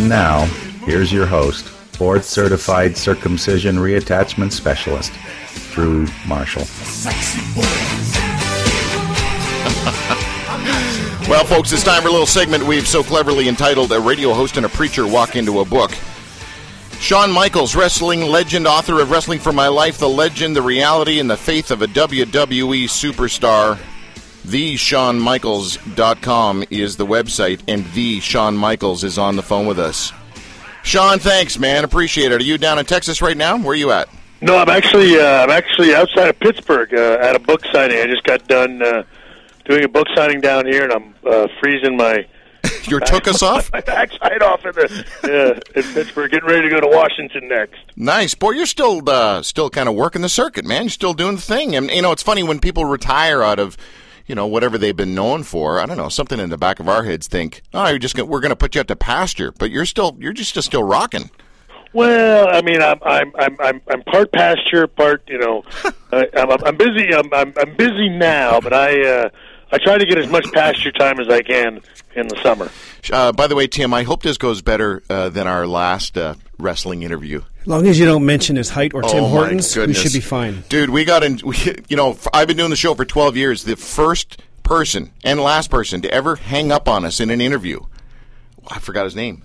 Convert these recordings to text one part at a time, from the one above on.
And now, here's your host, board certified circumcision reattachment specialist, Drew Marshall. Well, folks, it's time for a little segment we've so cleverly entitled A Radio Host and a Preacher Walk Into a Book. Shawn Michaels, wrestling legend, author of Wrestling for My Life, the legend, the reality, and the faith of a WWE superstar. TheShawnMichaels.com is the website, and the Shawn Michaels is on the phone with us. Shawn, thanks, man. Appreciate it. Are you down in Texas right now? Where are you at? No, I'm actually uh, I'm actually outside of Pittsburgh uh, at a book signing. I just got done uh, doing a book signing down here, and I'm uh, freezing my Your took us off? my backside off in the uh, in Pittsburgh, getting ready to go to Washington next. Nice, boy. You're still uh, still kind of working the circuit, man. You're still doing the thing, and you know it's funny when people retire out of you know whatever they've been known for. I don't know something in the back of our heads think, oh, you're just gonna, we're going to put you out to pasture, but you're still you're just, just still rocking. Well, I mean, I'm I'm I'm I'm, I'm part pasture, part you know. I, I'm I'm busy. I'm I'm, I'm busy now, but I uh, I try to get as much pasture time as I can in the summer. Uh, by the way, Tim, I hope this goes better uh, than our last uh, wrestling interview. As long as you don't mention his height or Tim oh Hortons, we should be fine. dude. We got in. We, you know, I've been doing the show for twelve years. The first person and last person to ever hang up on us in an interview. I forgot his name.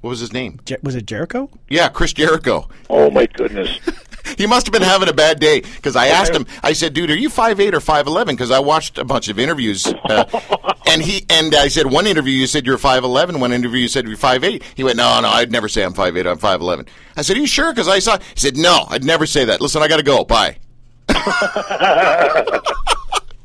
What was his name? Je- was it Jericho? Yeah, Chris Jericho. Oh my goodness! He must have been having a bad day because I asked him. I said, "Dude, are you five eight or five eleven? Because I watched a bunch of interviews, uh, and he and I said one interview you said you're five eleven. One interview you said you're five eight. He went, "No, no, I'd never say I'm five eight. I'm five eleven." I said, "Are you sure?" Because I saw. He said, "No, I'd never say that. Listen, I got to go. Bye."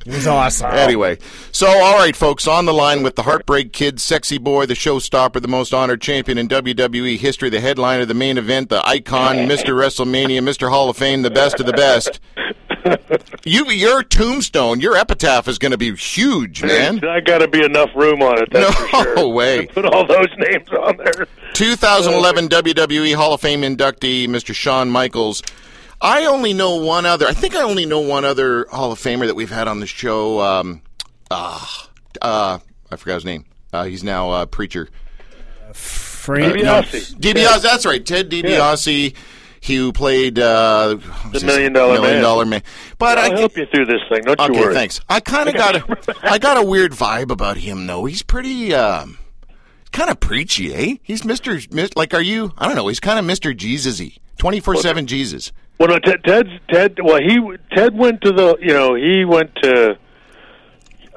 It was awesome. Anyway, so all right, folks, on the line with the Heartbreak Kid, Sexy Boy, the Showstopper, the most honored champion in WWE history, the headliner, of the main event, the icon, Mr. WrestleMania, Mr. Hall of Fame, the best of the best. You, your tombstone, your epitaph is going to be huge, man. There's got to be enough room on it. That's No for sure. way. Put all those names on there. 2011 WWE Hall of Fame inductee, Mr. Shawn Michaels. I only know one other. I think I only know one other Hall of Famer that we've had on the show. Um, uh, uh, I forgot his name. Uh, he's now a preacher. Frank, DiBiase. DiBiase, that's right. Ted DiBiase, he who played uh, The Million Dollar Million Man. Dollar Man. But I'll I help you through this thing. Don't you okay, worry. thanks. I kind of got a, I got a weird vibe about him though. He's pretty, um, kind of preachy, eh? He's Mister, Mis- like, are you? I don't know. He's kind of Mister Jesusy, twenty four seven Jesus. Well, no, Ted, Ted's Ted. Well, he Ted went to the. You know, he went to.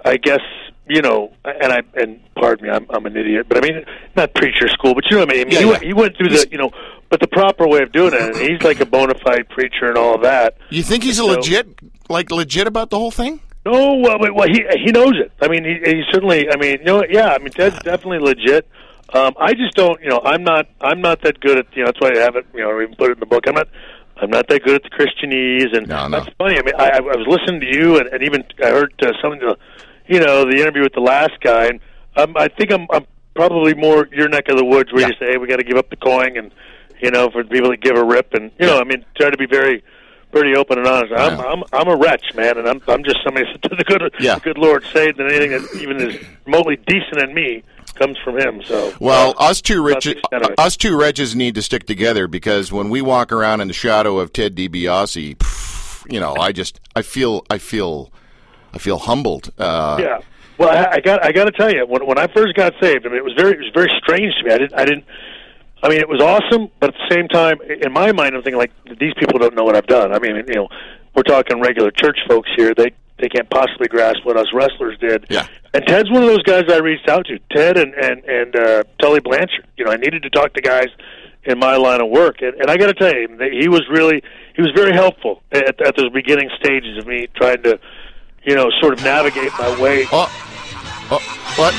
I guess you know, and I and pardon me, I'm I'm an idiot, but I mean not preacher school, but you know what I mean. I mean Yeah, he, yeah. went, he went through the you know, but the proper way of doing it, and he's like a bona fide preacher and all that. You think he's a legit, like legit about the whole thing? No, well, well, he he knows it. I mean, he he certainly. I mean, you know, yeah. I mean, Ted's ah. definitely legit. Um, I just don't. You know, I'm not. I'm not that good at. You know, that's why I haven't. You know, or even put it in the book. I'm not. I'm not that good at the Christianese, and No, no. that's funny. I mean, I, I was listening to you, and, and even I heard uh, something. To, you know, the interview with the last guy, and um, I think I'm, I'm probably more your neck of the woods, where Yeah. you say, "Hey, we got to give up the coin," and you know, for people to give a rip, and you know, I mean, try to be very pretty open and honest. I'm Yeah. I'm I'm a wretch, man, and I'm I'm just somebody to the good Yeah. the good Lord saved, and anything that even is remotely decent in me comes from Him. So Well, uh, us two riches, the extent of it. us two wretches need to stick together because when we walk around in the shadow of Ted DiBiase, pff, you know, I just, I feel, I feel, I feel humbled. Uh, yeah. Well, I, I got I got to tell you, when when I first got saved, I mean, it was very it was very strange to me. I didn't I didn't. I mean, it was awesome, but at the same time, in my mind, I'm thinking like these people don't know what I've done. I mean, you know, we're talking regular church folks here. They they can't possibly grasp what us wrestlers did. Yeah. And Ted's one of those guys I reached out to. Ted and and and uh, Tully Blanchard. You know, I needed to talk to guys in my line of work, and, and I got to tell you, he was really he was very helpful at, at those beginning stages of me trying to, you know, sort of navigate my way. Oh, oh, what?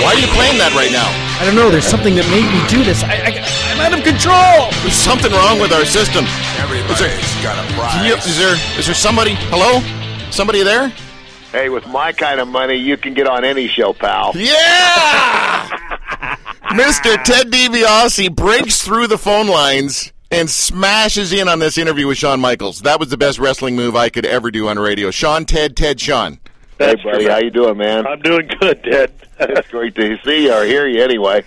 Why are you playing that right now? I don't know. There's something that made me do this. I, I, I'm out of control. There's something wrong with our system. Everybody's got a Can you, prize. is there, is there somebody? Hello? Somebody there? Hey, with my kind of money, you can get on any show, pal. Yeah! Mr. Ted DiBiase breaks through the phone lines and smashes in on this interview with Shawn Michaels. That was the best wrestling move I could ever do on radio. Shawn, Ted, Ted, Shawn. Hey, buddy, correct. how you doing, man? I'm doing good, Ted. It's great to see you or hear you anyway.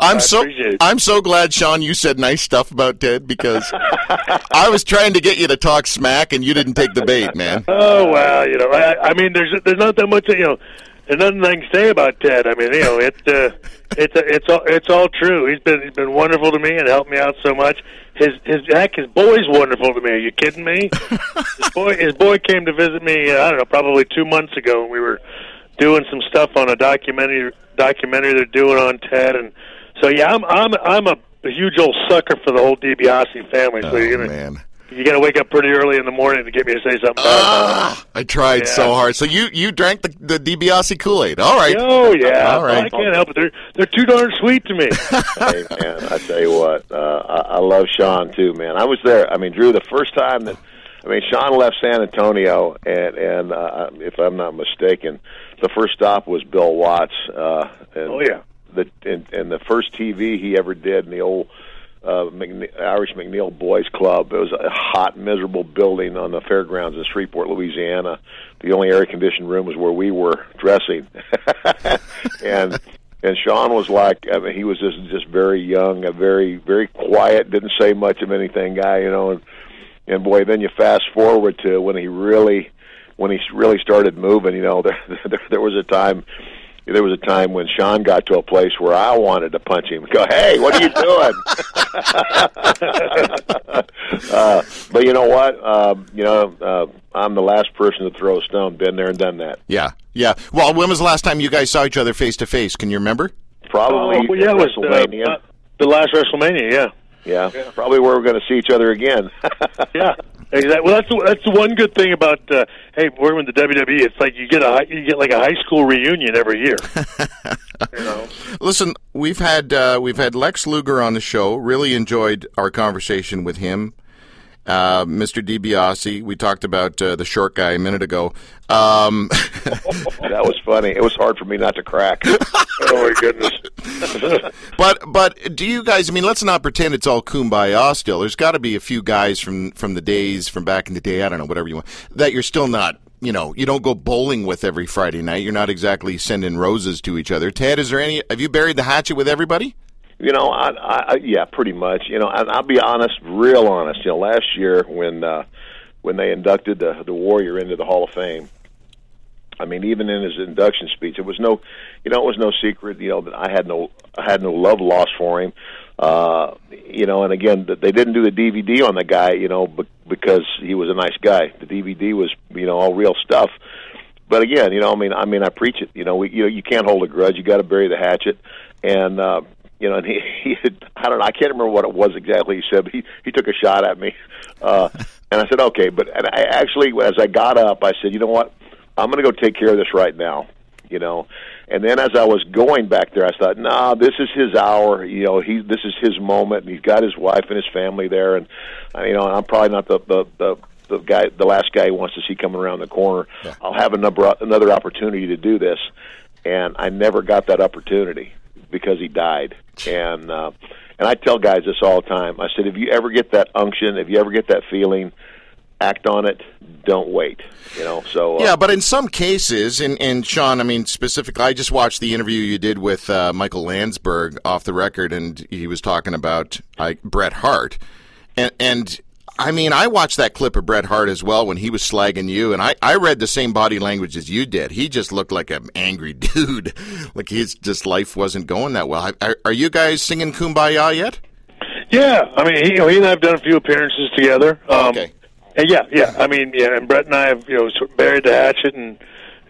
I'm so it. I'm so glad, Shawn, you said nice stuff about Ted because I was trying to get you to talk smack and you didn't take the bait, man. Oh well, you know, I, I mean, there's there's not that much, you know, there's nothing I can say about Ted. I mean, you know, it uh, it's it's all it's all true. He's been he's been wonderful to me and helped me out so much. His his heck, his boy's wonderful to me. Are you kidding me? his boy his boy came to visit me. Uh, I don't know, probably two months ago. and We were doing some stuff on a documentary documentary they're doing on Ted, and so yeah, I'm I'm I'm a, a huge old sucker for the whole DiBiase family. So Oh you're gonna man. you got to wake up pretty early in the morning to get me to say something. bad about Ah, I tried Yeah. so hard. So you you drank the the DiBiase Kool Aid. All right. Oh yeah, All right. I can't help it. They're they're too darn sweet to me. hey man, I tell you what, uh, I, I love Shawn too, man. I was there. I mean, Drew, the first time that I mean, Shawn left San Antonio, and and uh, if I'm not mistaken, the first stop was Bill Watts. Uh, and Oh, yeah. The and, and the first TV he ever did in the old uh, McNe- Irish McNeil Boys Club. It was a hot, miserable building on the fairgrounds in Shreveport, Louisiana. The only air conditioned room was where we were dressing, and and Shawn was like, I mean, he was just just very young, a very very quiet, didn't say much of anything guy, you know, and and boy, then you fast forward to when he really when he really started moving. You know, there there, there was a time. There was a time when Shawn got to a place where I wanted to punch him. Go, hey, what are you doing? uh, but you know what? Um, you know, uh, I'm the last person to throw a stone. Been there and done that. Yeah. Yeah. Well, when was the last time you guys saw each other face to face? Can you remember? Probably oh, well, yeah, it was WrestleMania. uh, uh, the last WrestleMania. Yeah, yeah, probably where we're going to see each other again. yeah, exactly. Well, that's the, that's the one good thing about uh, hey, we're in the WWE. It's like you get a you get like a high school reunion every year. you know. Listen, we've had uh, we've had Lex Luger on the show. Really enjoyed our conversation with him. Uh, Mr. DiBiase, we talked about uh, the short guy a minute ago. Um, that was funny. It was hard for me not to crack. Oh my goodness. but but do you guys? I mean, let's not pretend it's all kumbaya. Still, there's got to be a few guys from from the days from back in the day. I don't know, whatever you want. That you're still not. You know, you don't go bowling with every Friday night. You're not exactly sending roses to each other. Ted, is there any? Have you buried the hatchet with everybody? You know, I, I, I yeah, pretty much. You know, and I'll be honest, real honest. You know, last year when uh, when they inducted the the Warrior into the Hall of Fame, I mean, even in his induction speech, it was no, you know, it was no secret. You know that I had no, I had no love lost for him. Uh, you know, and again, they didn't do the DVD on the guy, you know, because he was a nice guy. The DVD was, you know, all real stuff. But again, you know, I mean, I mean, I preach it. You know, we, you know, you can't hold a grudge. You got to bury the hatchet, and. uh you know, and he, he had, I don't know, I can't remember what it was exactly he said, but he, he took a shot at me. Uh, and I said, okay, but, and I actually, as I got up, I said, you know what, I'm going to go take care of this right now, you know. And then as I was going back there, I thought, nah, this is his hour, you know, he, this is his moment, and he's got his wife and his family there, and, uh, you know, I'm probably not the, the, the, the guy, the last guy he wants to see coming around the corner. Yeah. I'll have a number, another opportunity to do this, and I never got that opportunity because he died. And uh, and I tell guys this all the time. I said, if you ever get that unction, if you ever get that feeling, act on it. Don't wait. You know. So uh, Yeah, but in some cases, and, and Sean, I mean, specifically, I just watched the interview you did with uh, Michael Landsberg off the record, and he was talking about uh, Bret Hart. And, and I mean, I watched that clip of Bret Hart as well when he was slagging you, and I, I read the same body language as you did. He just looked like an angry dude, like his just life wasn't going that well. Are, are you guys singing "Kumbaya" yet? Yeah, I mean, he, you know, he and I have done a few appearances together. Um, okay. And yeah, yeah. I mean, yeah, and Bret and I have you know sort of buried the hatchet and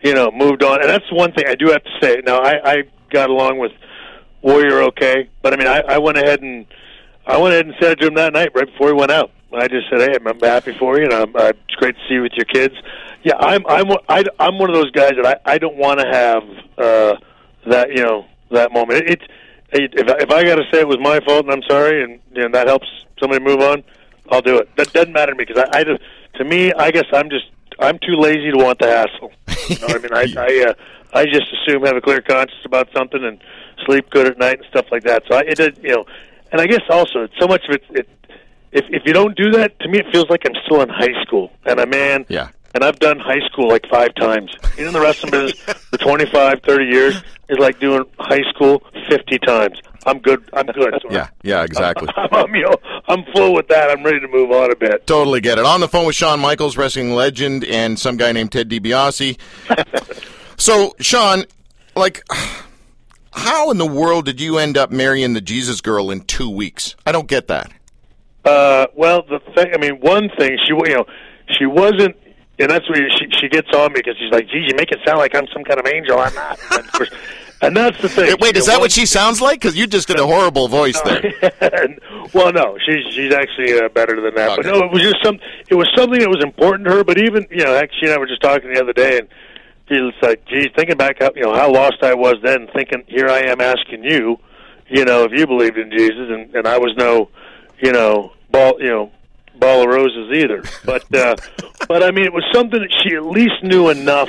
you know moved on. And that's one thing I do have to say. Now, I, I got along with Warrior okay, but I mean, I, I went ahead and I went ahead and said it to him that night right before he went out. I just said, "Hey, I'm happy for you, and I'm, uh, it's great to see you with your kids." Yeah, I'm I'm I, I'm one of those guys that I I don't want to have uh, that you know that moment. It, it's if if I got to say it was my fault and I'm sorry, and you know, that helps somebody move on, I'll do it. That doesn't matter to me because I, I just to me, I guess I'm just I'm too lazy to want the hassle. You know what I mean? I I, uh, I just assume have a clear conscience about something and sleep good at night and stuff like that. So I, it did, you know, and I guess also so much of it. it if if you don't do that, to me it feels like I'm still in high school. And a man, Yeah. and I've done high school like five times. Being in the wrestling business for 25, 30 years is like doing high school 50 times. I'm good. I'm good. Yeah, yeah, exactly. I'm, I'm, you know, I'm full with that. I'm ready to move on a bit. Totally get it. On the phone with Shawn Michaels, wrestling legend, and some guy named Ted DiBiase. so, Shawn, like, how in the world did you end up marrying the Jesus girl in two weeks? I don't get that. Uh, well, the thing, I mean, one thing she, you know, she wasn't, and that's where she she gets on me because she's like, "Geez, you make it sound like I'm some kind of angel. I'm not." And, of course, and that's the thing. Wait, is that what she sounds like? Because you just did a horrible voice there. And- well, no, she's she's actually uh, better than that. But no, it was just some. It was something that was important to her. But even you know, she and I were just talking the other day, and she was like, "Geez, thinking back, up, you know how lost I was then. Thinking here I am asking you, you know, if you believed in Jesus, and and I was no, you know, ball, you know." Ball of roses either, but uh, but I mean, it was something that she at least knew enough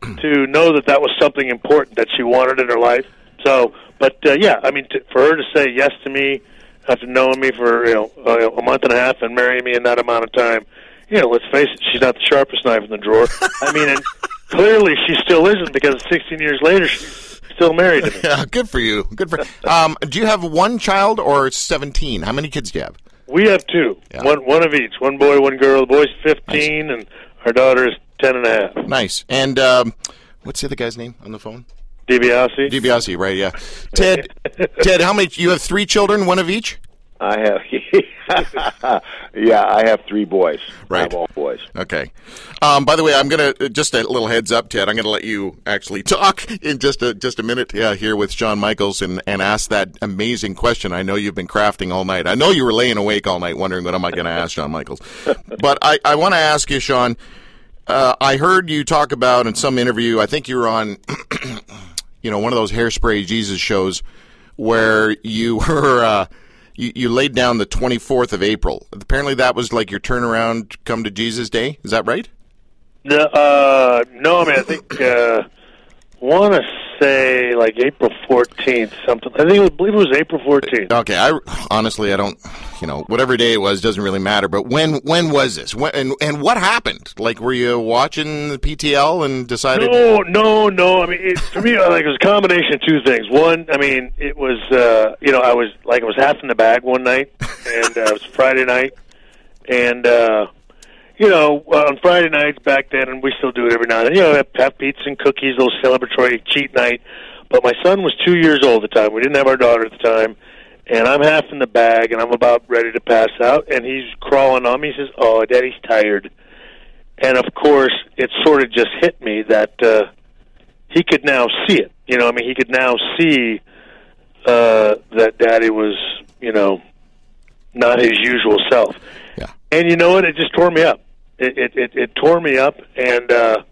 to know that that was something important that she wanted in her life. So, but uh, yeah, I mean, to, for her to say yes to me after knowing me for you know uh, a month and a half and marrying me in that amount of time, you know, let's face it, she's not the sharpest knife in the drawer. I mean, and clearly she still isn't because 16 years later she's still married to me. Yeah, good for you. Good for. Um, do you have one child or seventeen? How many kids do you have? We have two, Yeah. one one of each, one boy, one girl. The boy's 15 and our daughter is 10 and a half. Nice. And um, what's the other guy's name on the phone? DiBiase. DiBiase, right? Yeah. Ted. Ted, how many? You have three children, one of each. I have, yeah, I have three boys. I Right. have all boys. Okay. Um, by the way, I'm gonna just a little heads up, Ted. I'm gonna let you actually talk in just a just a minute uh, here with Shawn Michaels and and ask that amazing question. I know you've been crafting all night. I know you were laying awake all night wondering what am I going to ask Shawn Michaels. But I I want to ask you, Shawn. Uh, I heard you talk about in some interview. I think you were on, you know, one of those hairspray Jesus shows where you were. Uh, you, you laid down the 24th of April. Apparently, that was like your turnaround, come to Jesus Day. Is that right? No, uh, no, I mean, I think, uh, want to say like April 14th, something. I think it was, believe it was April 14th. Okay. I honestly, I don't, you know, whatever day it was doesn't really matter. But when, when was this? When, and and what happened? Like, were you watching the PTL and decided? No, no, no. I mean, it, for me, like it was a combination of two things. One, I mean, it was, uh, you know, I was like, I was half in the bag one night, and uh, it was Friday night, and uh, you know, on Friday nights back then, and we still do it every now and then. You know, have, have pizza and cookies, a little celebratory cheat night. But my son was two years old at the time. We didn't have our daughter at the time, and I'm half in the bag, and I'm about ready to pass out, and he's crawling on me. He says, "Oh, Daddy's tired." And of course, it sort of just hit me that uh, he could now see it. You know, I mean, he could now see uh, that Daddy was, you know, not his usual self. Yeah. And you know what? It just tore me up. It it it, it tore me up, and uh,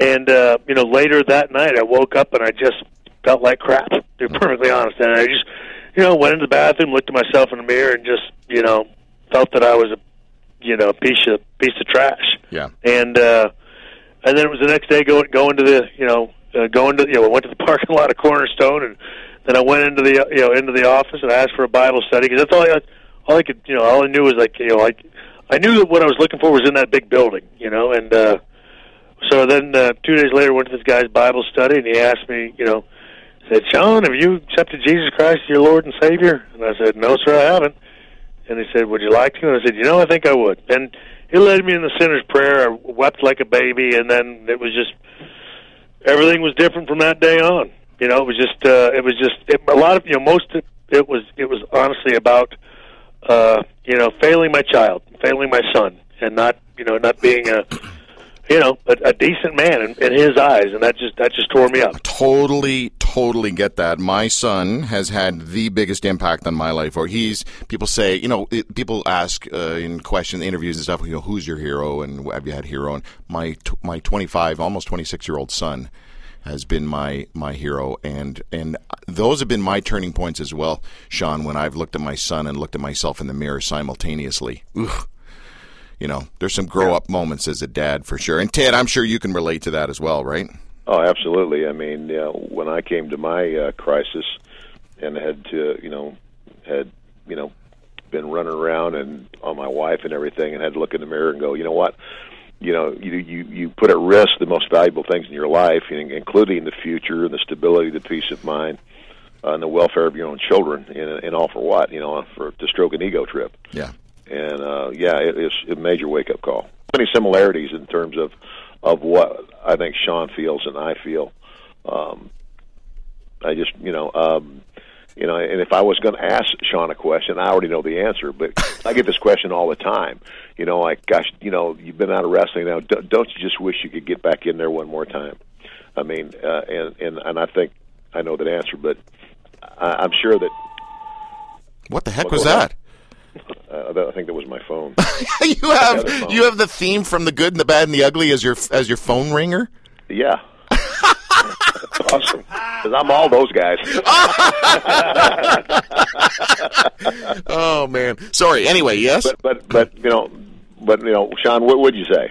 and uh, you know, later that night, I woke up and I just felt like crap. To be perfectly honest, and I just, you know, went into the bathroom, looked at myself in the mirror, and just, you know, felt that I was a, you know, piece of piece of trash. Yeah. And uh, and then it was the next day going going to the, you know, uh, going to, you know, I went to the parking lot of Cornerstone, and then I went into the, you know, into the office and I asked for a Bible study because that's all I, all I could, you know, all I knew was like, you know, like I knew that what I was looking for was in that big building, you know, and uh, so then uh, two days later, went to this guy's Bible study, and he asked me, you know, said, "Shawn, have you accepted Jesus Christ as your Lord and Savior?" And I said, "No, sir, I haven't." And he said, "Would you like to?" And I said, "You know, I think I would." And he led me in the sinner's prayer. I wept like a baby, and then it was just everything was different from that day on. You know, it was just uh, it was just it, a lot of you know most it was it was honestly about you know failing my child, failing my son, and not you know not being a you know a, a decent man in, in his eyes, and that just that just tore me up. Totally, totally get that. My son has had the biggest impact on my life. Or he's people say, you know, it, people ask uh, in question interviews and stuff, you know, who's your hero and have you had hero? And my t- my 25, almost 26 year old son has been my my hero, and and those have been my turning points as well, Shawn. When I've looked at my son and looked at myself in the mirror simultaneously. Ugh. You know, there's some grow up moments as a dad for sure. And Ted, I'm sure you can relate to that as well, right? Oh, absolutely. I mean, you know, when I came to my uh, crisis and had to, you know, had, you know, been running around and on my wife and everything, and had to look in the mirror and go, you know what, you know, you you you put at risk the most valuable things in your life, including the future and the stability, the peace of mind. uh, and the welfare of your own children, and, and all for what? You know, for to stroke an ego trip. Yeah. And uh, yeah, it, it's a major wake up call. Many similarities in terms of of what I think Shawn feels and I feel. Um, I just, you know, um, you know, and if I was going to ask Shawn a question, I already know the answer, but I get this question all the time. You know, like, gosh, you know, you've been out of wrestling now. Don't, you just wish you could get back in there one more time? I mean, uh, and and and I think I know that answer, but I, I'm sure that. What the heck Well, was that? Uh, I think that was my phone. you have phone. you have the theme from the good and the bad and the ugly as your as your phone ringer. yeah. That's awesome. Because I'm all those guys. Oh man, sorry. Anyway, yes. but but but you know, but you know, Shawn, what would you say?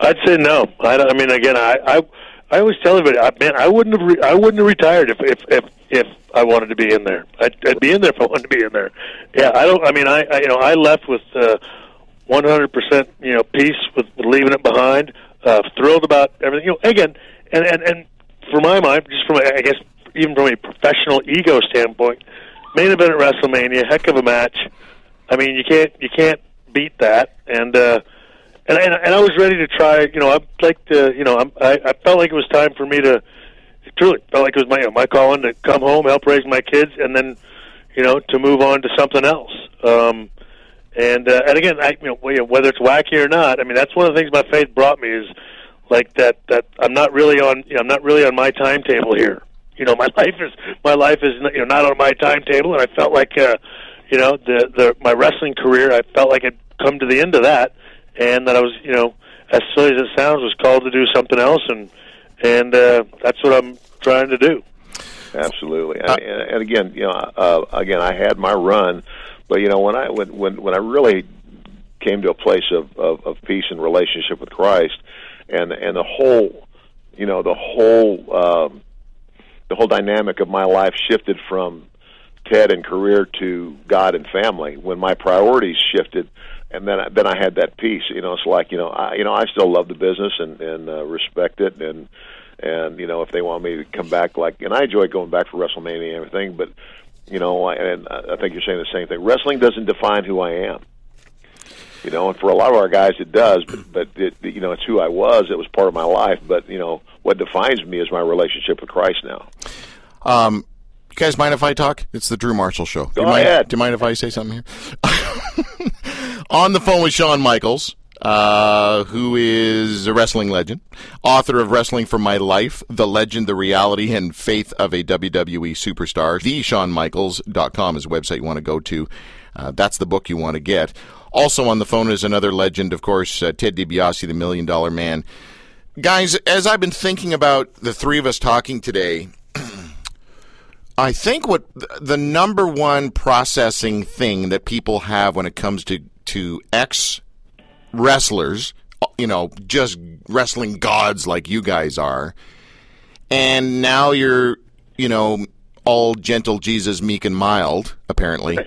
I'd say no. I, don't- I mean, again, I, I I always tell everybody, I, man, I wouldn't have re- I wouldn't have retired if if if if I wanted to be in there. I'd, I'd be in there if I wanted to be in there. Yeah, I don't. I mean, I, I you know I left with uh, 100% you know peace with, with leaving it behind. Uh, thrilled about everything. You know, again, and and and for my mind, just from I guess even from a professional ego standpoint, main event at WrestleMania, heck of a match. I mean, you can't you can't beat that. And uh, and and, and I was ready to try. You know, I'd like to. You know, I'm, I I felt like it was time for me to. Truly felt like it was my my calling to come home, help raise my kids, and then, you know, to move on to something else. Um, and uh, and again, I you know whether it's wacky or not, I mean that's one of the things my faith brought me is like that that I'm not really on you know, I'm not really on my timetable here. You know, my life is my life is you know not on my timetable, and I felt like uh, you know the the my wrestling career I felt like I'd come to the end of that, and that I was you know as silly as it sounds was called to do something else, and and uh, that's what I'm trying to do. Absolutely, and, and, and again, you know, uh, again, I had my run, but you know, when I when when when I really came to a place of of, of peace and relationship with Christ, and and the whole, you know, the whole um, the whole dynamic of my life shifted from Ted and career to God and family. When my priorities shifted, and then I, then I had that peace. You know, it's like you know, I you know, I still love the business and and uh, respect it and and you know if they want me to come back like and I enjoy going back for WrestleMania and everything but you know I- and I think you're saying the same thing wrestling doesn't define who I am you know and for a lot of our guys it does but but it, you know it's who I was it was part of my life but you know what defines me is my relationship with Christ now Um, you guys mind if I talk? It's the Drew Marshall Show. Do Go you mind, ahead. Do you mind if I say something here? On the phone with Shawn Michaels, uh, who is a wrestling legend, author of Wrestling for My Life, The Legend, The Reality, and Faith of a WWE Superstar. TheShawnMichaels.com is the website you want to go to. Uh, that's the book you want to get. Also on the phone is another legend, of course, uh, Ted DiBiase, the Million Dollar Man. Guys, as I've been thinking about the three of us talking today, I think what the number one processing thing that people have when it comes to to ex wrestlers, you know, just wrestling gods like you guys are, and now you're, you know, all gentle Jesus, meek and mild, apparently,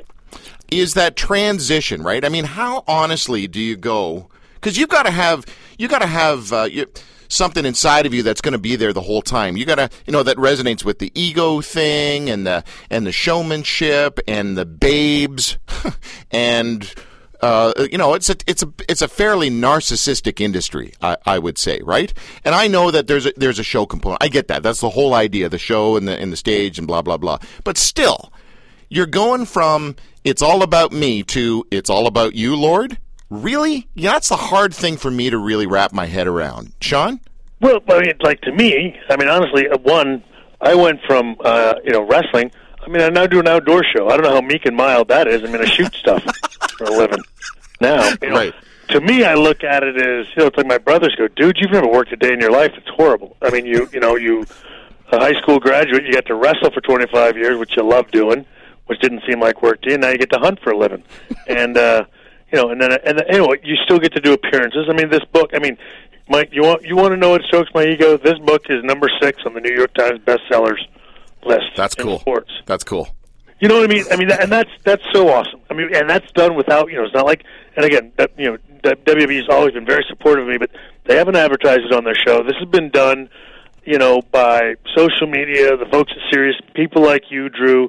is that transition, right? I mean, how honestly do you go? Because you've got to have you got to have uh, you, something inside of you that's going to be there the whole time. You got to, you know, that resonates with the ego thing and the and the showmanship and the babes and. Uh, you know, it's a it's a it's a fairly narcissistic industry, I, I would say, right? And I know that there's a, there's a show component. I get that. That's the whole idea, the show and the and the stage and blah blah blah. But still, you're going from it's all about me to it's all about you, Lord. Really? Yeah, that's the hard thing for me to really wrap my head around. Shawn? Well, I mean, like to me, I mean, honestly, uh, one, I went from uh, you know wrestling. I mean, I now do an outdoor show. I don't know how meek and mild that is. I mean, I shoot stuff for a living now. You know, Right. To me, I look at it as you know, it's like my brothers go, "Dude, you've never worked a day in your life. It's horrible." I mean, you you know, you a high school graduate, you got to wrestle for 25 years, which you love doing, which didn't seem like work to you. Now you get to hunt for a living, and uh, you know, and then and then, anyway, you still get to do appearances. I mean, this book. I mean, Mike, you want you want to know what strokes my ego? This book is number six on the New York Times bestsellers list. That's cool. Sports. That's cool. You know what I mean? I mean, and that's that's so awesome. I mean, and that's done without you know. It's not like, and again, that, you know, that WWE has always been very supportive of me, but they haven't advertised it on their show. This has been done, you know, by social media, the folks at Sirius, people like you, Drew,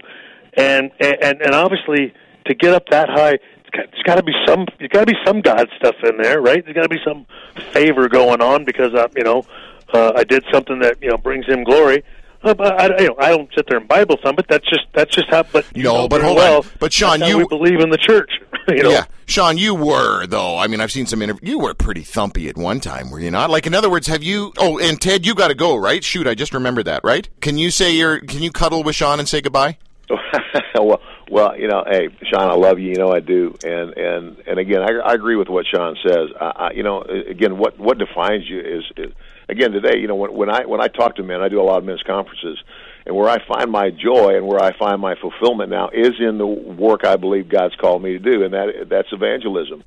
and and and obviously to get up that high, there's got to be some. There's got to be some God stuff in there, right? There's got to be some favor going on because uh, you know uh, I did something that you know brings Him glory. Uh, but I, you know, I don't sit there and Bible thump it. That's just that's just how. But you No, know but hold on. well, But, Shawn, you- we believe in the church. you know, Yeah, Shawn, you were though. I mean, I've seen some interviews. You were pretty thumpy at one time, were you not? Like, in other words, have you? Oh, and Ted, you got to go, right? Shoot, I just remembered that, right? Can you say you're? Can you cuddle with Shawn and say goodbye? well, well, you know, hey, Shawn, I love you. You know, I do, and and and again, I, I agree with what Shawn says. I, I, you know, again, what what defines you is, is again today. You know, when, when I when I talk to men, I do a lot of men's conferences, and where I find my joy and where I find my fulfillment now is in the work I believe God's called me to do, and that that's evangelism.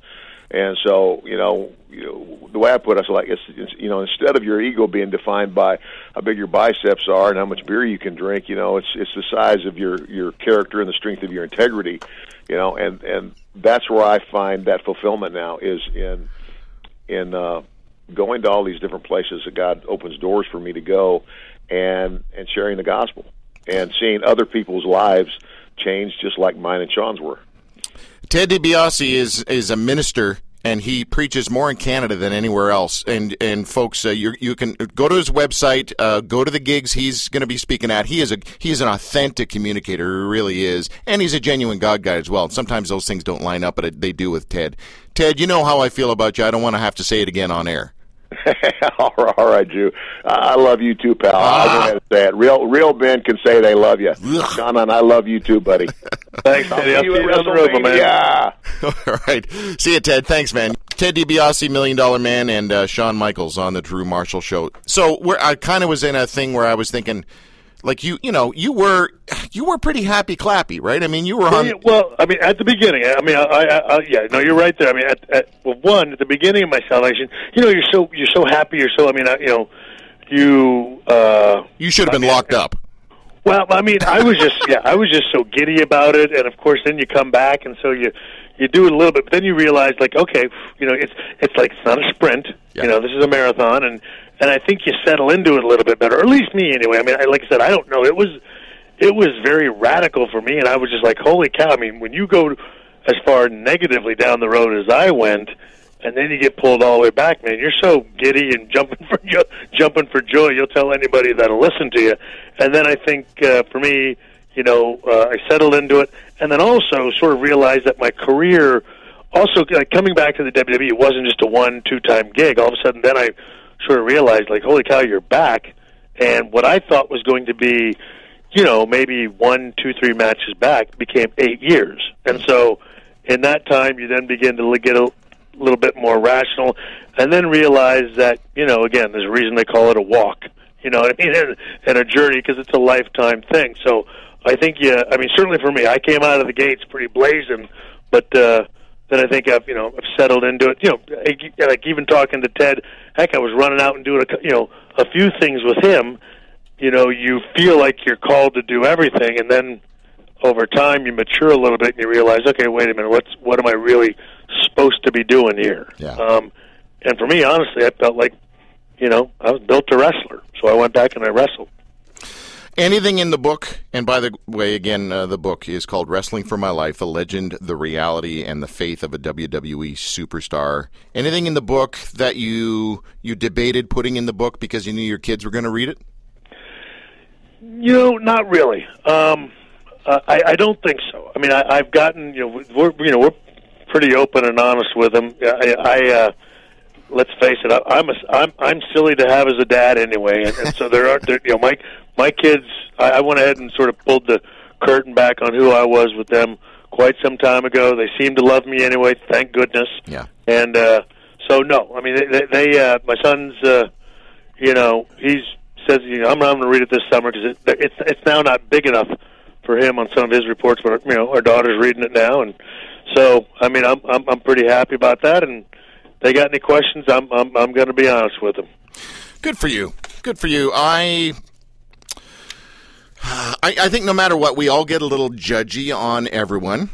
And so, you know, you know, the way I put it, I like, it's, it's, you know, instead of your ego being defined by how big your biceps are and how much beer you can drink, you know, it's it's the size of your your character and the strength of your integrity, you know, and and that's where I find that fulfillment now is in in uh, going to all these different places that God opens doors for me to go, and and sharing the gospel and seeing other people's lives change just like mine and Shawn's were. Ted DiBiase is is a minister and he preaches more in Canada than anywhere else. And and folks, uh, you you can go to his website, uh, go to the gigs he's going to be speaking at. He is a he is an authentic communicator, he really is, and he's a genuine God guy as well. And Sometimes those things don't line up, but they do with Ted. Ted, you know how I feel about you. I don't want to have to say it again on air. all right, Drew. I love you too, pal. Ah. I'll go ahead and say it. Real, real men can say they love you. Shawn, and I love you too, buddy. thanks, Teddy. I'll see you down the road, my man. Yeah. All right. See you, Ted. Thanks, man. Ted DiBiase, Million Dollar Man, and uh, Shawn Michaels on the Drew Marshall Show. So I kind of was in a thing where I was thinking, like you, you know, you were you were pretty happy clappy, right? I mean, you were on. Yeah, well, I mean, at the beginning, I mean, I, I, I yeah, no, you're right there. I mean, at, at well, one at the beginning of my salvation, you know, you're so you're so happy, you're so. I mean, I, you know, you. uh You should have been locked up. Well, I mean, I was just yeah, I was just so giddy about it, and of course, then you come back, and so you you do it a little bit, but then you realize, like, okay, you know, it's it's like it's not a sprint. Yeah. You know, this is a marathon, and and I think you settle into it a little bit better, or at least me, anyway. I mean, I, like I said, I don't know. It was it was very radical for me, and I was just like, holy cow! I mean, when you go as far negatively down the road as I went. And then you get pulled all the way back, man. You're so giddy and jumping for jo- jumping for joy. You'll tell anybody that'll listen to you. And then I think uh, for me, you know, uh, I settled into it, and then also sort of realized that my career, also like coming back to the WWE, it wasn't just a one two time gig. All of a sudden, then I sort of realized, like, holy cow, you're back. And what I thought was going to be, you know, maybe one, two, three matches back became eight years. And so, in that time, you then begin to get a little bit more rational, and then realize that you know, again, there's a reason they call it a walk. You know what I mean? And, and a journey because it's a lifetime thing. So I think, yeah, I mean, certainly for me, I came out of the gates pretty blazing, but uh, then I think I've you know I've settled into it. You know, like even talking to Ted, heck, I was running out and doing a you know a few things with him. You know, you feel like you're called to do everything, and then over time you mature a little bit and you realize, okay, wait a minute, what's what am I really supposed to be doing here? Yeah. Um, and for me, honestly, I felt like, you know, I was built a wrestler, so I went back and I wrestled. Anything in the book, and by the way, again, uh, the book is called Wrestling for My Life: The Legend, the Reality, and the Faith of a WWE Superstar. Anything in the book that you you debated putting in the book because you knew your kids were going to read it? You know, not really. Um, I, I don't think so. I mean, I, I've gotten you know we're you know we're pretty open and honest with them. I, I uh, let's face it, I, I'm a, I'm I'm silly to have as a dad anyway, and, and so there are there, you know my my kids. I, I went ahead and sort of pulled the curtain back on who I was with them quite some time ago. They seem to love me anyway, thank goodness. Yeah. And uh, so no, I mean they, they uh, my son's uh, you know he's says you know I'm not going to read it this summer because it, it's it's now not big enough for him on some of his reports, but you know our daughter's reading it now, and so I mean I'm I'm, I'm pretty happy about that. And they got any questions, I'm I'm I'm going to be honest with them. Good for you. Good for you. I, I, I think no matter what, we all get a little judgy on everyone.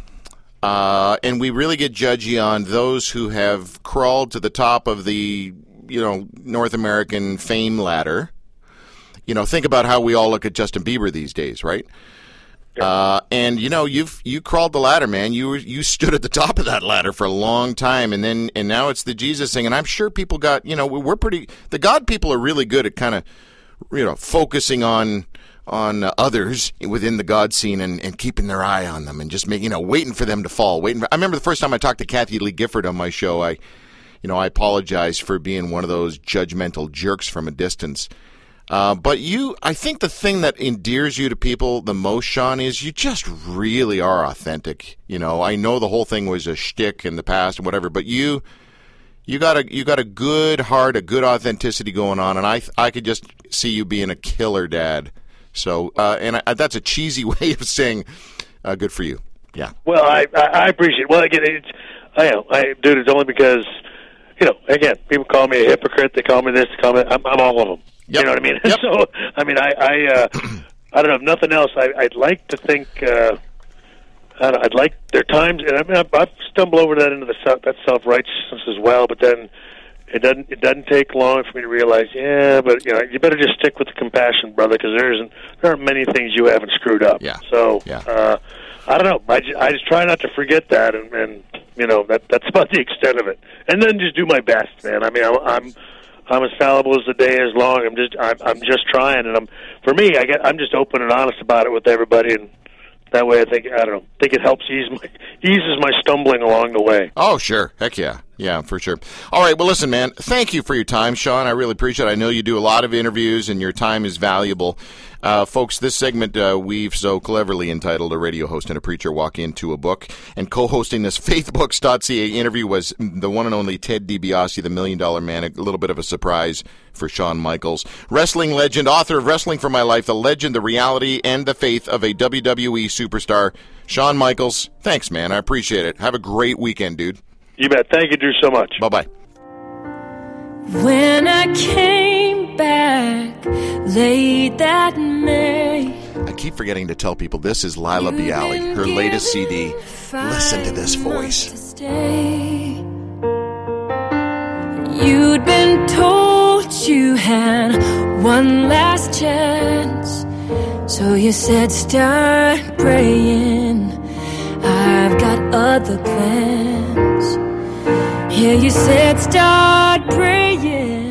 Uh, and we really get judgy on those who have crawled to the top of the, you know, North American fame ladder. you know, think about how we all look at Justin Bieber these days, right? Uh, and you know, you've you crawled the ladder, man. You were, you stood at the top of that ladder for a long time, and then and now it's the Jesus thing. And I'm sure people got you know we're pretty. The God people are really good at kind of you know focusing on on others within the God scene and, and keeping their eye on them and just make, you know waiting for them to fall. Waiting. For, I remember the first time I talked to Kathie Lee Gifford on my show. I you know I apologize for being one of those judgmental jerks from a distance. Uh, but you, I think the thing that endears you to people the most, Shawn, is you just really are authentic. You know, I know the whole thing was a shtick in the past and whatever, but you, you got a you got a good heart, a good authenticity going on, and I I could just see you being a killer dad. So, uh, and I, that's a cheesy way of saying, uh, good for you. Yeah. Well, I I, appreciate. It. Well, again, it's I know I dude. It's only because you know, again, people call me a hypocrite. They call me this. They call me. I'm, I'm all of them. Yep. You know what I mean? Yep. so, I mean, I, I, uh, I don't know. If nothing else, I, I'd like to think. Uh, I don't, I'd like there are times, and I mean, I, I stumble over that into the self, that self righteousness as well. But then it doesn't it doesn't take long for me to realize, yeah, but you know, you better just stick with the compassion, brother, because there isn't there aren't many things you haven't screwed up. Yeah. So, Yeah. Uh, I don't know. I just, I just try not to forget that, and, and you know that that's about the extent of it. And then just do my best, man. I mean, I'm I'm, I'm as fallible as the day is long. I'm just I'm, I'm just trying, and I'm for me, I get I'm just open and honest about it with everybody, and that way, I think I don't know. think it helps ease my eases my stumbling along the way. Oh, sure. Heck yeah. Yeah, for sure. All right. Well, listen, man, thank you for your time, Shawn. I really appreciate it. I know you do a lot of interviews and your time is valuable. Uh, folks, this segment uh, we've so cleverly entitled A Radio Host and a Preacher Walk Into a Book. And co hosting this faithbooks.ca interview was the one and only Ted DiBiase, the Million Dollar Man. A little bit of a surprise for Shawn Michaels. Wrestling legend, author of Wrestling for My Life, the legend, the reality, and the faith of a WWE superstar. Shawn Michaels, thanks, man. I appreciate it. Have a great weekend, dude. You bet. Thank you, Drew, so much. Bye bye. When I came back late that May, I keep forgetting to tell people this is Lila Bialy, her latest CD. Listen to this voice. to stay. You'd been told you had one last chance, so you said, Start praying. I've got other plans. Yeah, you said, Start praying.